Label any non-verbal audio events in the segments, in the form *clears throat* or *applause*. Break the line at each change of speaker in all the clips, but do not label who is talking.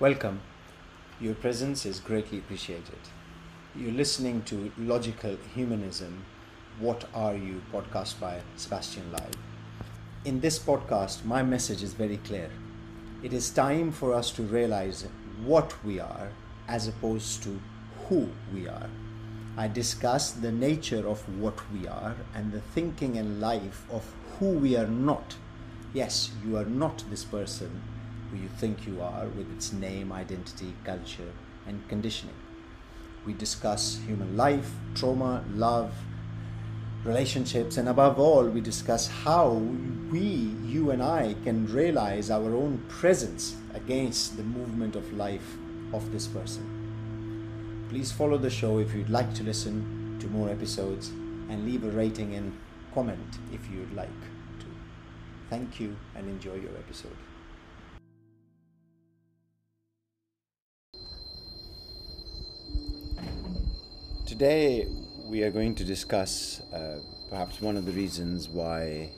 Welcome. Your presence is greatly appreciated. You're listening to Logical Humanism What Are You podcast by Sebastian Live. In this podcast, my message is very clear. It is time for us to realize what we are as opposed to who we are. I discuss the nature of what we are and the thinking and life of who we are not. Yes, you are not this person who you think you are with its name, identity, culture, and conditioning. We discuss human life, trauma, love, relationships, and above all, we discuss how we, you and I, can realize our own presence against the movement of life of this person. Please follow the show if you'd like to listen to more episodes and leave a rating and comment if you'd like to. Thank you and enjoy your episode. Today, we are going to discuss uh, perhaps one of the reasons why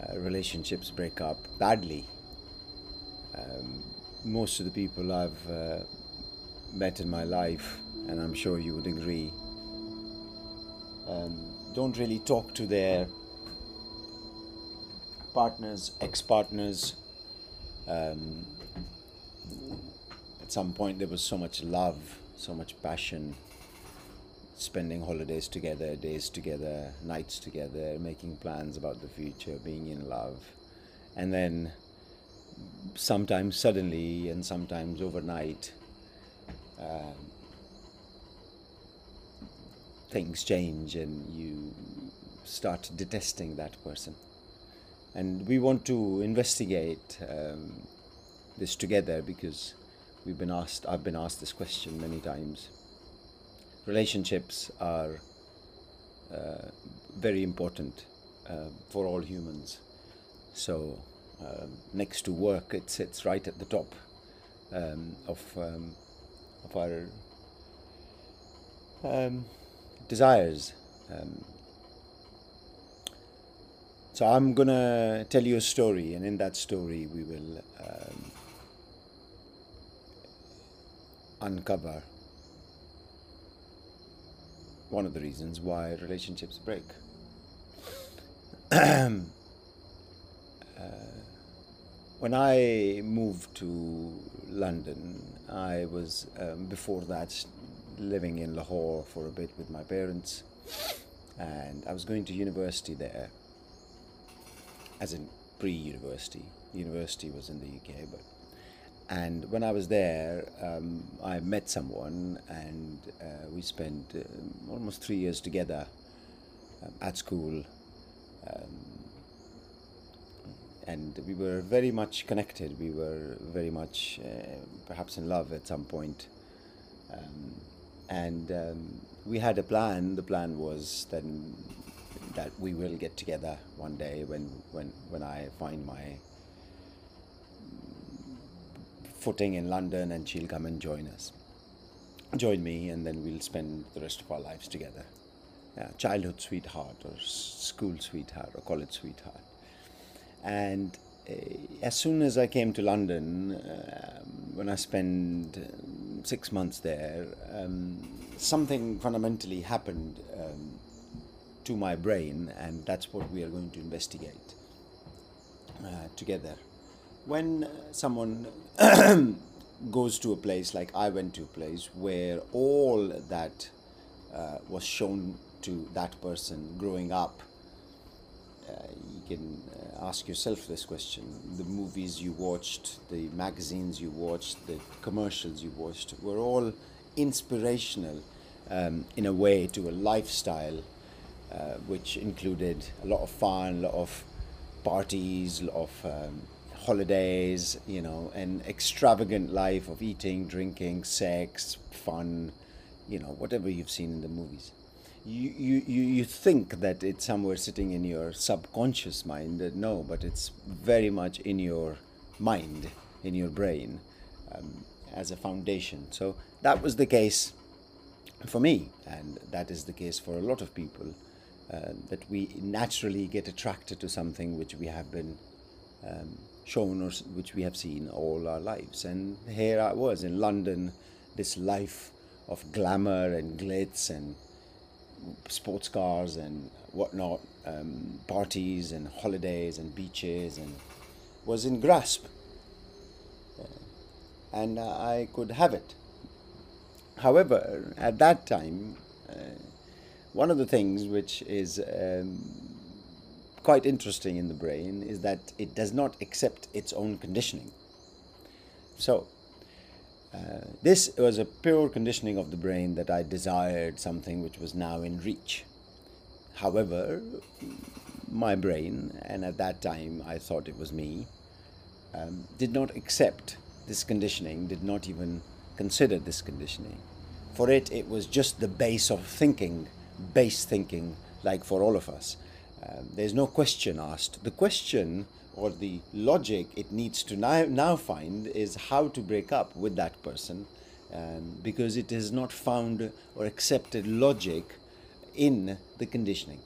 uh, relationships break up badly. Um, most of the people I've uh, met in my life, and I'm sure you would agree, um, don't really talk to their partners, ex partners. Um, at some point, there was so much love, so much passion, spending holidays together, days together, nights together, making plans about the future, being in love. And then sometimes suddenly and sometimes overnight, um, things change and you start detesting that person. And we want to investigate um, this together because we've been asked, I've been asked this question many times. Relationships are uh, very important uh, for all humans. So, uh, next to work, it sits right at the top um, of um, of our um, desires. Um, so I'm gonna tell you a story, and in that story, we will um, uncover one of the reasons why relationships break. *clears throat* uh, when I moved to London, I was um, before that living in Lahore for a bit with my parents, and I was going to university there. As in pre-university, university was in the UK, but and when I was there, um, I met someone, and uh, we spent uh, almost three years together um, at school. Um, and we were very much connected. We were very much, uh, perhaps, in love at some point. Um, and um, we had a plan. The plan was then that we will get together one day when when when I find my footing in London, and she'll come and join us, join me, and then we'll spend the rest of our lives together. Yeah, childhood sweetheart, or school sweetheart, or college sweetheart. And uh, as soon as I came to London, uh, when I spent uh, six months there, um, something fundamentally happened um, to my brain, and that's what we are going to investigate uh, together. When someone *coughs* goes to a place like I went to a place where all that uh, was shown to that person growing up, uh, you can uh, ask yourself this question. The movies you watched, the magazines you watched, the commercials you watched were all inspirational um, in a way to a lifestyle uh, which included a lot of fun, a lot of parties, a lot of um, holidays, you know, an extravagant life of eating, drinking, sex, fun, you know, whatever you've seen in the movies you, you, you think that it's somewhere sitting in your subconscious mind. No, but it's very much in your mind, in your brain, um, as a foundation. So that was the case for me, and that is the case for a lot of people. Uh, that we naturally get attracted to something which we have been um, shown or which we have seen all our lives. And here I was in London, this life of glamour and glitz and sports cars and whatnot, um, parties and holidays and beaches, and was in grasp. Uh, and uh, I could have it. However, at that time, uh, one of the things which is um, quite interesting in the brain is that it does not accept its own conditioning. So, uh, this was a pure conditioning of the brain that I desired something which was now in reach. However, my brain, and at that time I thought it was me, um, did not accept this conditioning, did not even consider this conditioning. For it, it was just the base of thinking, base thinking, like for all of us. Um, there's no question asked. The question or the logic it needs to now, now find is how to break up with that person um, because it has not found or accepted logic in the conditioning.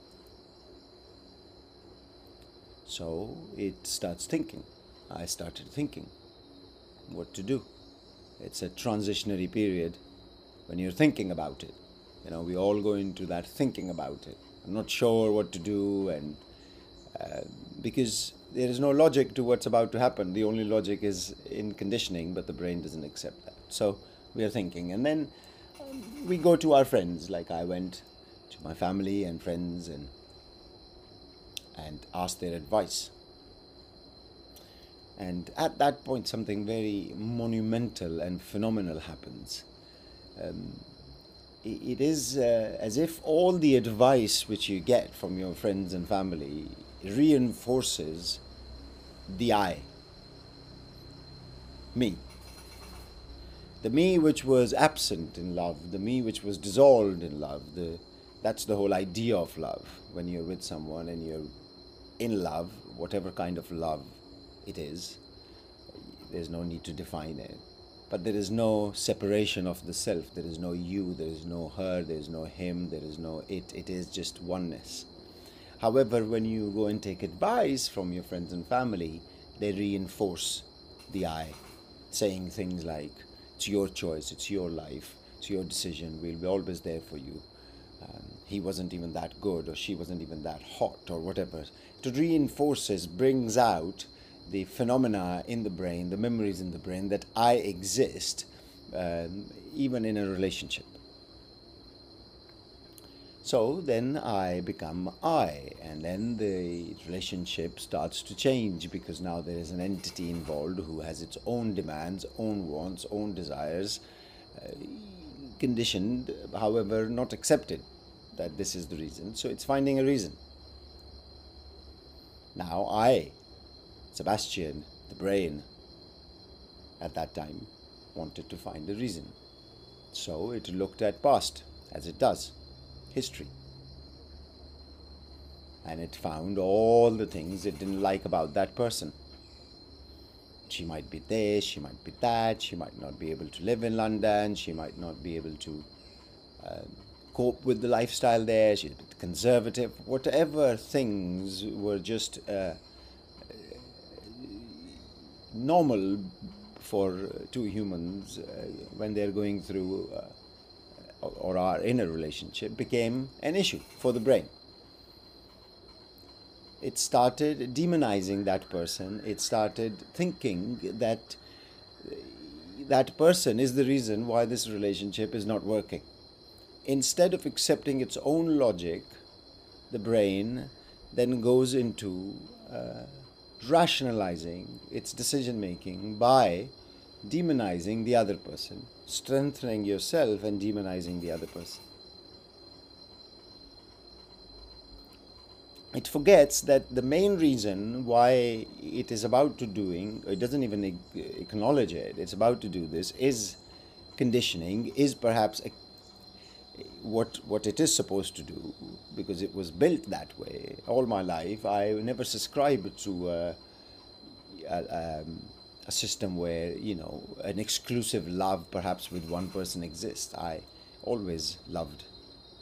So it starts thinking. I started thinking what to do. It's a transitionary period when you're thinking about it. You know, we all go into that thinking about it. Not sure what to do, and uh, because there is no logic to what's about to happen. The only logic is in conditioning, but the brain doesn't accept that. So we are thinking, and then um, we go to our friends. Like I went to my family and friends, and and asked their advice. And at that point, something very monumental and phenomenal happens. Um, it is uh, as if all the advice which you get from your friends and family reinforces the I, me. The me which was absent in love, the me which was dissolved in love, the, that's the whole idea of love. When you're with someone and you're in love, whatever kind of love it is, there's no need to define it. But there is no separation of the self. There is no you, there is no her, there is no him, there is no it. It is just oneness. However, when you go and take advice from your friends and family, they reinforce the I, saying things like, It's your choice, it's your life, it's your decision, we'll be always there for you. Um, he wasn't even that good, or she wasn't even that hot, or whatever. To reinforce it reinforces, brings out the phenomena in the brain, the memories in the brain that I exist, um, even in a relationship. So then I become I, and then the relationship starts to change because now there is an entity involved who has its own demands, own wants, own desires, uh, conditioned, however, not accepted that this is the reason. So it's finding a reason. Now I, Sebastian, the brain, at that time wanted to find a reason. So it looked at past, as it does history. And it found all the things it didn't like about that person. She might be this, she might be that, she might not be able to live in London, she might not be able to uh, cope with the lifestyle there, she's a bit conservative, whatever things were just uh, normal for two humans uh, when they're going through uh, or are in a relationship became an issue for the brain. It started demonizing that person. It started thinking that that person is the reason why this relationship is not working. Instead of accepting its own logic, the brain then goes into uh, rationalizing its decision making by demonizing the other person, strengthening yourself and demonizing the other person. It forgets that the main reason why it is about to doing, it doesn't even acknowledge it, it's about to do this, is conditioning, is perhaps a, what what it is supposed to do because it was built that way all my life. I never subscribed to uh, uh, um, a system where you know an exclusive love perhaps with one person exists. I always loved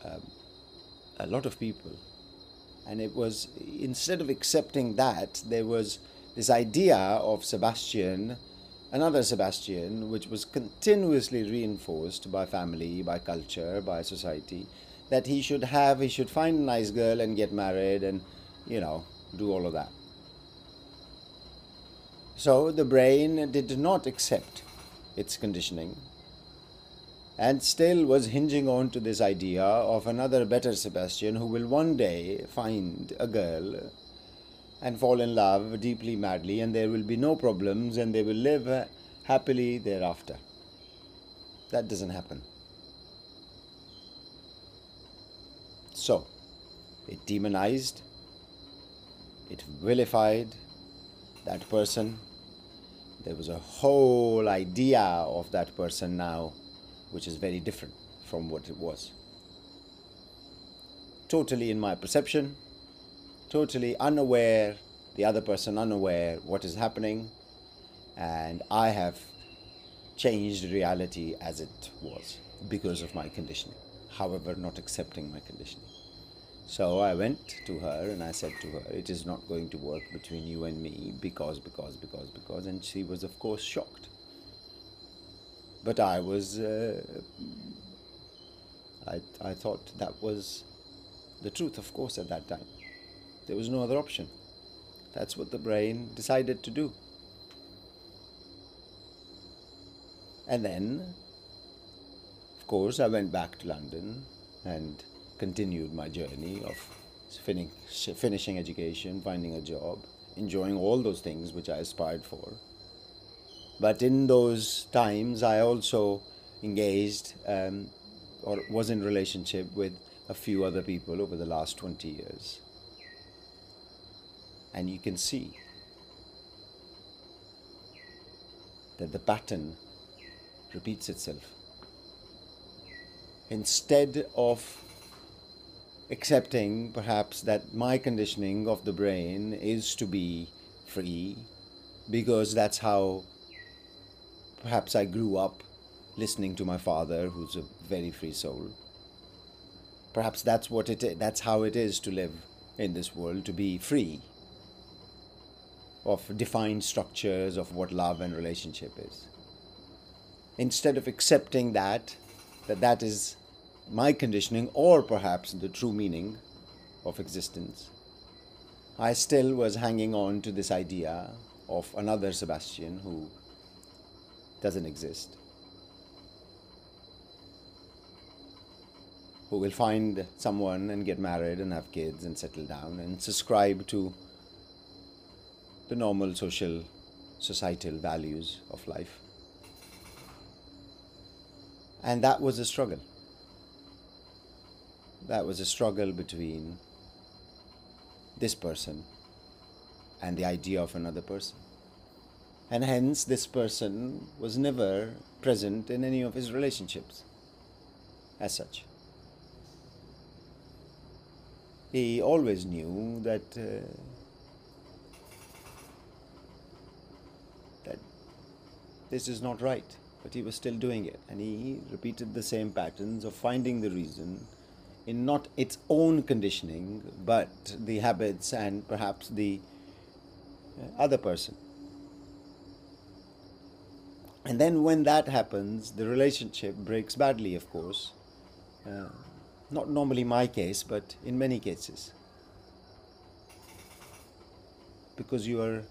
um, a lot of people. And it was instead of accepting that there was this idea of Sebastian, another Sebastian, which was continuously reinforced by family, by culture, by society, that he should have, he should find a nice girl and get married and, you know, do all of that. So the brain did not accept its conditioning and still was hinging on to this idea of another better Sebastian who will one day find a girl and fall in love deeply, madly, and there will be no problems and they will live uh, happily thereafter. That doesn't happen. So, it demonized, it vilified that person. There was a whole idea of that person now which is very different from what it was. Totally in my perception, totally unaware, the other person unaware what is happening, and I have changed reality as it was because of my conditioning, however, not accepting my conditioning. So I went to her and I said to her, It is not going to work between you and me because, because, because, because. And she was, of course, shocked. But I was, uh, I, I thought that was the truth, of course, at that time. There was no other option. That's what the brain decided to do. And then, of course, I went back to London and continued my journey of finish, finishing education, finding a job, enjoying all those things which I aspired for. But in those times, I also engaged um, or was in relationship with a few other people over the last 20 years. And you can see that the pattern repeats itself. Instead of accepting perhaps that my conditioning of the brain is to be free because that's how Perhaps I grew up listening to my father, who's a very free soul. Perhaps that's what it that's how it is to live in this world, to be free of defined structures of what love and relationship is. Instead of accepting that, that that is my conditioning or perhaps the true meaning of existence, I still was hanging on to this idea of another Sebastian who doesn't exist. Who will find someone and get married and have kids and settle down and subscribe to the normal social, societal values of life. And that was a struggle. That was a struggle between this person and the idea of another person and hence this person was never present in any of his relationships as such. He always knew that uh, this is not right, but he was still doing it, and he repeated the same patterns of finding the reason in not its own conditioning, but the habits and perhaps the uh, other person. And then when that happens, the relationship breaks badly, of course. Uh, not normally my case, but in many cases. Because you are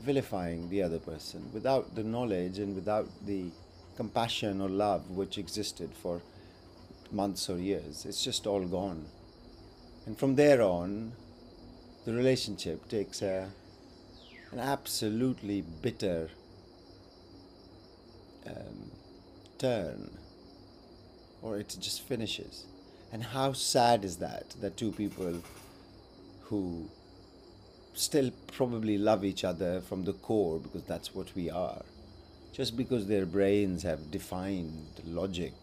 vilifying the other person without the knowledge and without the compassion or love which existed for months or years. It's just all gone. And from there on, the relationship takes a, an absolutely bitter um, turn or it just finishes. And how sad is that? That two people who still probably love each other from the core because that's what we are, just because their brains have defined logic,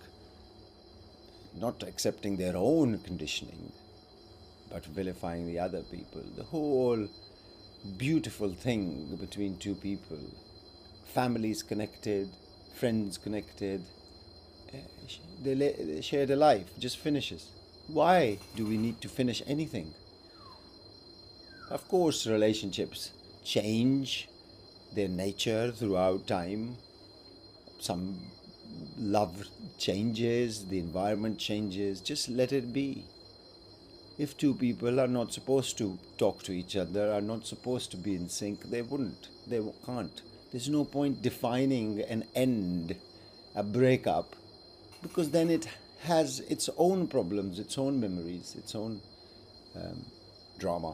not accepting their own conditioning, but vilifying the other people. The whole beautiful thing between two people, families connected friends connected. Eh, they shared a life, just finishes. Why do we need to finish anything? Of course, relationships change their nature throughout time. Some love changes, the environment changes, just let it be. If two people are not supposed to talk to each other, are not supposed to be in sync, they wouldn't. They can't. There's no point defining an end, a breakup, because then it has its own problems, its own memories, its own um, drama.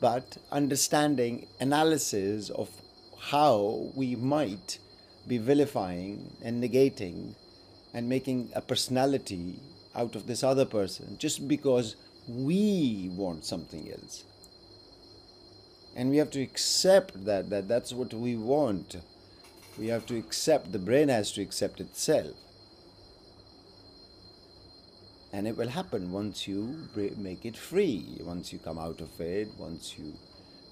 But understanding analysis of how we might be vilifying and negating and making a personality out of this other person just because we want something else. And we have to accept that, that that's what we want. We have to accept the brain has to accept itself and it will happen once you make it free. Once you come out of it once you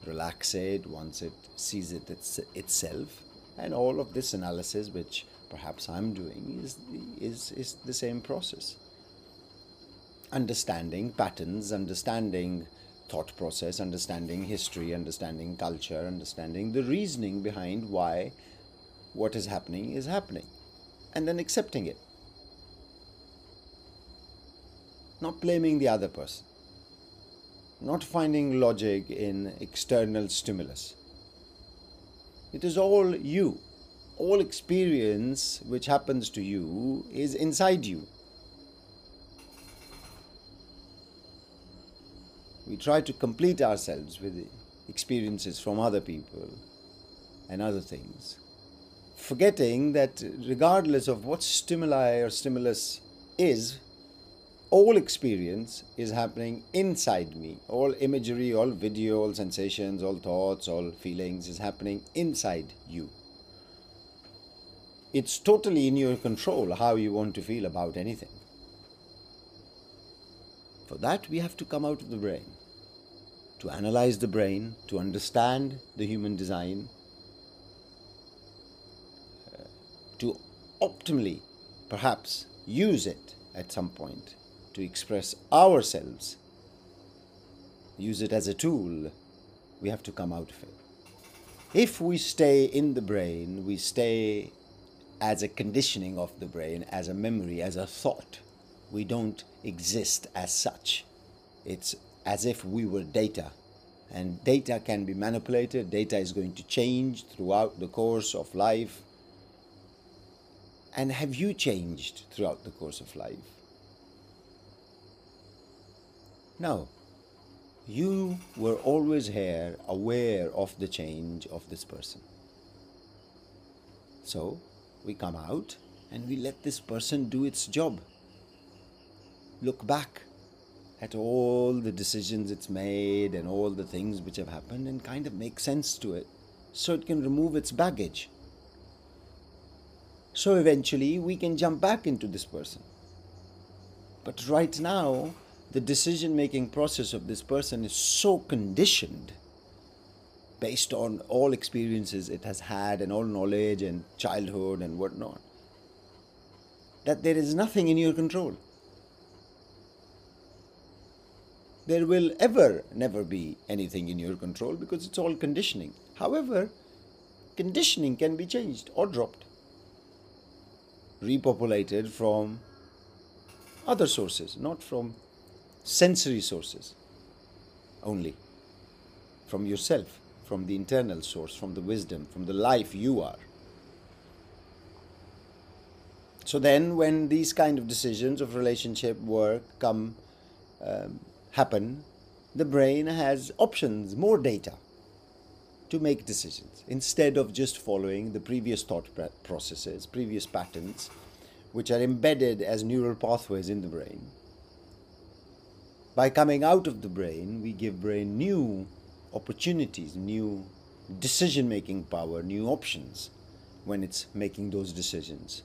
relax it once it sees it it's, itself. And all of this analysis which perhaps i'm doing is, is, is the same process. Understanding patterns understanding thought process understanding history understanding culture understanding the reasoning behind why what is happening is happening. And then accepting it not blaming the other person, not finding logic in external stimulus. It is all you. All experience which happens to you is inside you. We try to complete ourselves with experiences from other people and other things, forgetting that regardless of what stimuli or stimulus is, all experience is happening inside me. All imagery, all video, all sensations, all thoughts, all feelings is happening inside you. It's totally in your control how you want to feel about anything. For that, we have to come out of the brain, to analyze the brain, to understand the human design, uh, to optimally, perhaps, use it at some point to express ourselves, use it as a tool, we have to come out of it. If we stay in the brain, we stay as a conditioning of the brain, as a memory, as a thought. We don't exist as such. It's as if we were data. And data can be manipulated, data is going to change throughout the course of life. And have you changed throughout the course of life? No. You were always here, aware of the change of this person. So we come out and we let this person do its job. Look back at all the decisions it's made and all the things which have happened and kind of make sense to it so it can remove its baggage. So eventually we can jump back into this person. But right now, the decision making process of this person is so conditioned based on all experiences it has had and all knowledge and childhood and whatnot that there is nothing in your control. There will ever never be anything in your control because it's all conditioning. However, conditioning can be changed or dropped, repopulated from other sources, not from sensory sources only. From yourself, from the internal source, from the wisdom, from the life you are. So then, when these kind of decisions of relationship, work come, um, happen, the brain has options, more data to make decisions. Instead of just following the previous thought processes, previous patterns, which are embedded as neural pathways in the brain by coming out of the brain, we give brain new opportunities, new decision making power, new options when it's making those decisions.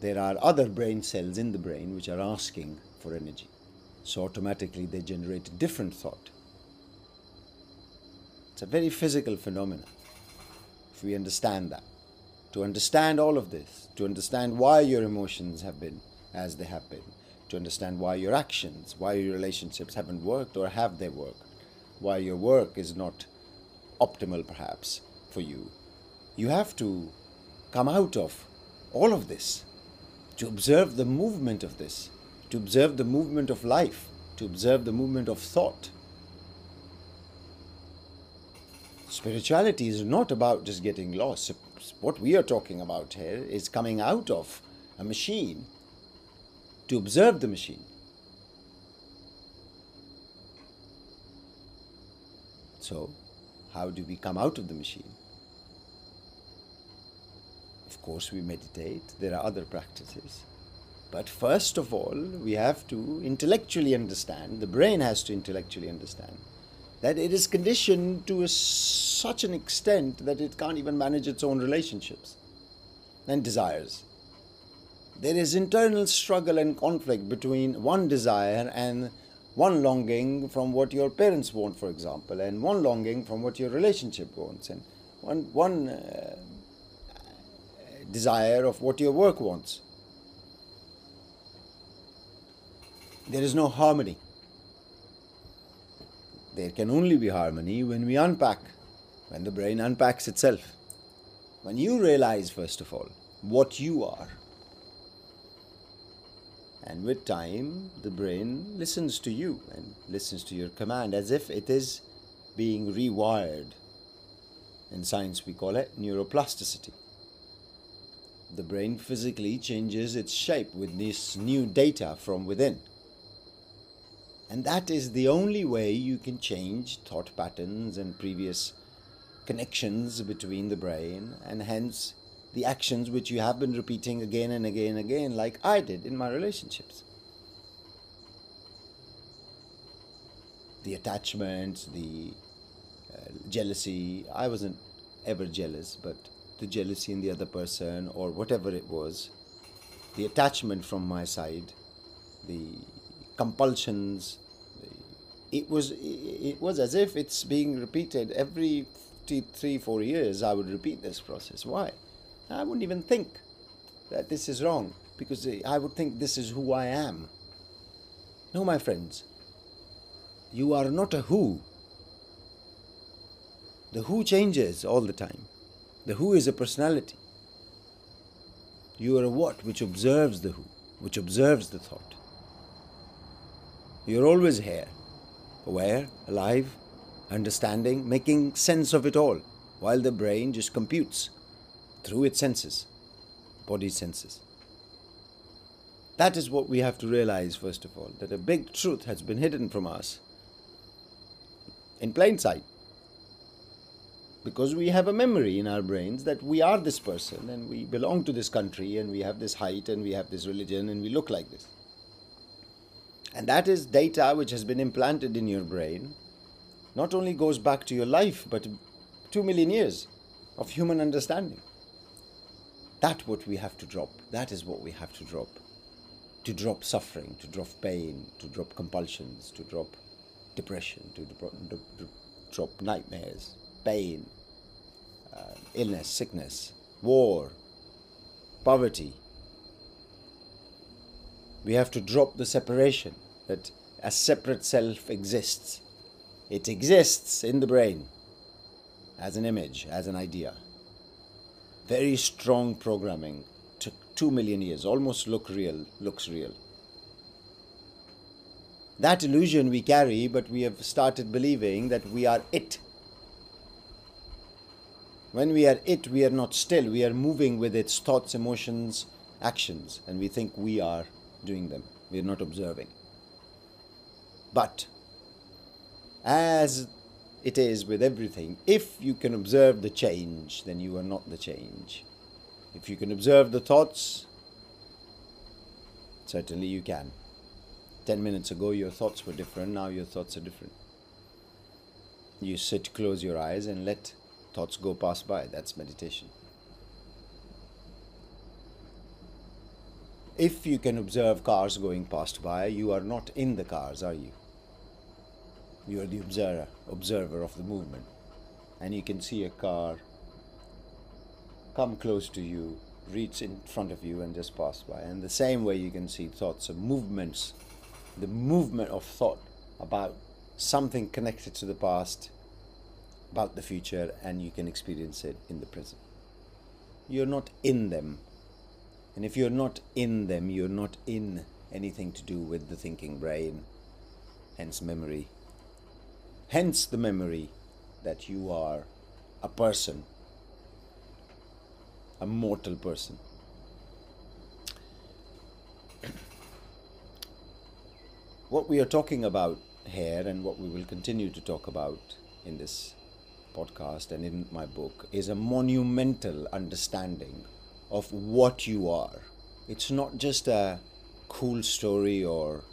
There are other brain cells in the brain which are asking for energy. So automatically they generate a different thought. It's a very physical phenomenon. If we understand that, to understand all of this, to understand why your emotions have been as they have been, to understand why your actions, why your relationships haven't worked or have they worked, why your work is not optimal, perhaps, for you. You have to come out of all of this to observe the movement of this, to observe the movement of life, to observe the movement of thought. Spirituality is not about just getting lost. What we are talking about here is coming out of a machine to observe the machine. So, how do we come out of the machine? Of course, we meditate, there are other practices. But first of all, we have to intellectually understand, the brain has to intellectually understand, that it is conditioned to a, such an extent that it can't even manage its own relationships and desires. There is internal struggle and conflict between one desire and one longing from what your parents want, for example, and one longing from what your relationship wants, and one, one uh, desire of what your work wants. There is no harmony. There can only be harmony when we unpack, when the brain unpacks itself. When you realize, first of all, what you are. And with time, the brain listens to you and listens to your command as if it is being rewired. In science, we call it neuroplasticity the brain physically changes its shape with this new data from within. And that is the only way you can change thought patterns and previous connections between the brain, and hence the actions which you have been repeating again and again and again, like I did in my relationships. The attachment, the uh, jealousy, I wasn't ever jealous, but the jealousy in the other person or whatever it was, the attachment from my side, the compulsions. It was it was as if it's being repeated every three four years. I would repeat this process. Why? I wouldn't even think that this is wrong because I would think this is who I am. No, my friends, you are not a who. The who changes all the time. The who is a personality. You are a what which observes the who, which observes the thought. You're always here, aware, alive, understanding, making sense of it all, while the brain just computes through its senses, body senses. That is what we have to realize, first of all, that a big truth has been hidden from us in plain sight because we have a memory in our brains that we are this person and we belong to this country and we have this height and we have this religion and we look like this. And that is data which has been implanted in your brain, not only goes back to your life, but two million years of human understanding. That's what we have to drop. That is what we have to drop. To drop suffering, to drop pain, to drop compulsions, to drop depression, to drop, to drop nightmares, pain, uh, illness, sickness, war, poverty. We have to drop the separation that a separate self exists. It exists in the brain as an image, as an idea. Very strong programming. Took two million years, almost look real, looks real. That illusion we carry, but we have started believing that we are it when we are it, we are not still. We are moving with its thoughts, emotions, actions, and we think we are doing them. We are not observing. But as it is with everything, if you can observe the change, then you are not the change. If you can observe the thoughts, certainly you can. Ten minutes ago, your thoughts were different, now your thoughts are different. You sit, close your eyes, and let thoughts go pass by. That's meditation. If you can observe cars going past by, you are not in the cars, are you? You are the observer, observer of the movement. And you can see a car come close to you, reach in front of you, and just pass by. And the same way you can see thoughts of movements, the movement of thought about something connected to the past, about the future, and you can experience it in the present. You're not in them. And if you're not in them, you're not in anything to do with the thinking brain, hence memory. Hence the memory that you are a person, a mortal person. What we are talking about here, and what we will continue to talk about in this podcast and in my book, is a monumental understanding of what you are. It's not just a cool story or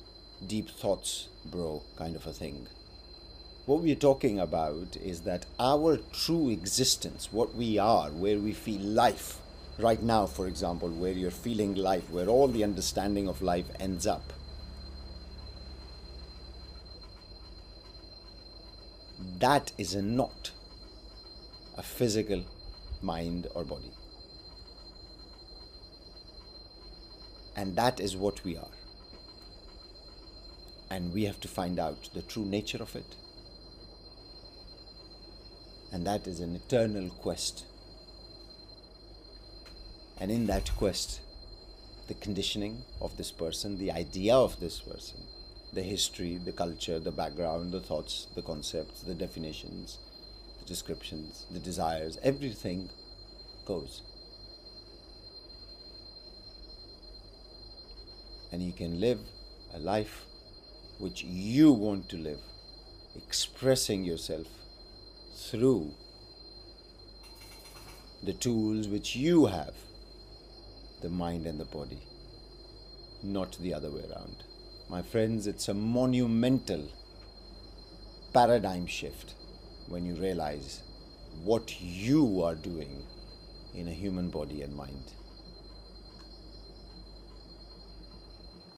deep thoughts, bro, kind of a thing. What we're talking about is that our true existence, what we are, where we feel life, right now, for example, where you're feeling life, where all the understanding of life ends up. That is a not a physical mind or body. And that is what we are. And we have to find out the true nature of it. And that is an eternal quest. And in that quest, the conditioning of this person, the idea of this person, the history, the culture, the background, the thoughts, the concepts, the definitions, the descriptions, the desires, everything goes. And you can live a life which you want to live, expressing yourself through the tools which you have the mind and the body, not the other way around. My friends, it's a monumental paradigm shift when you realize what you are doing in a human body and mind.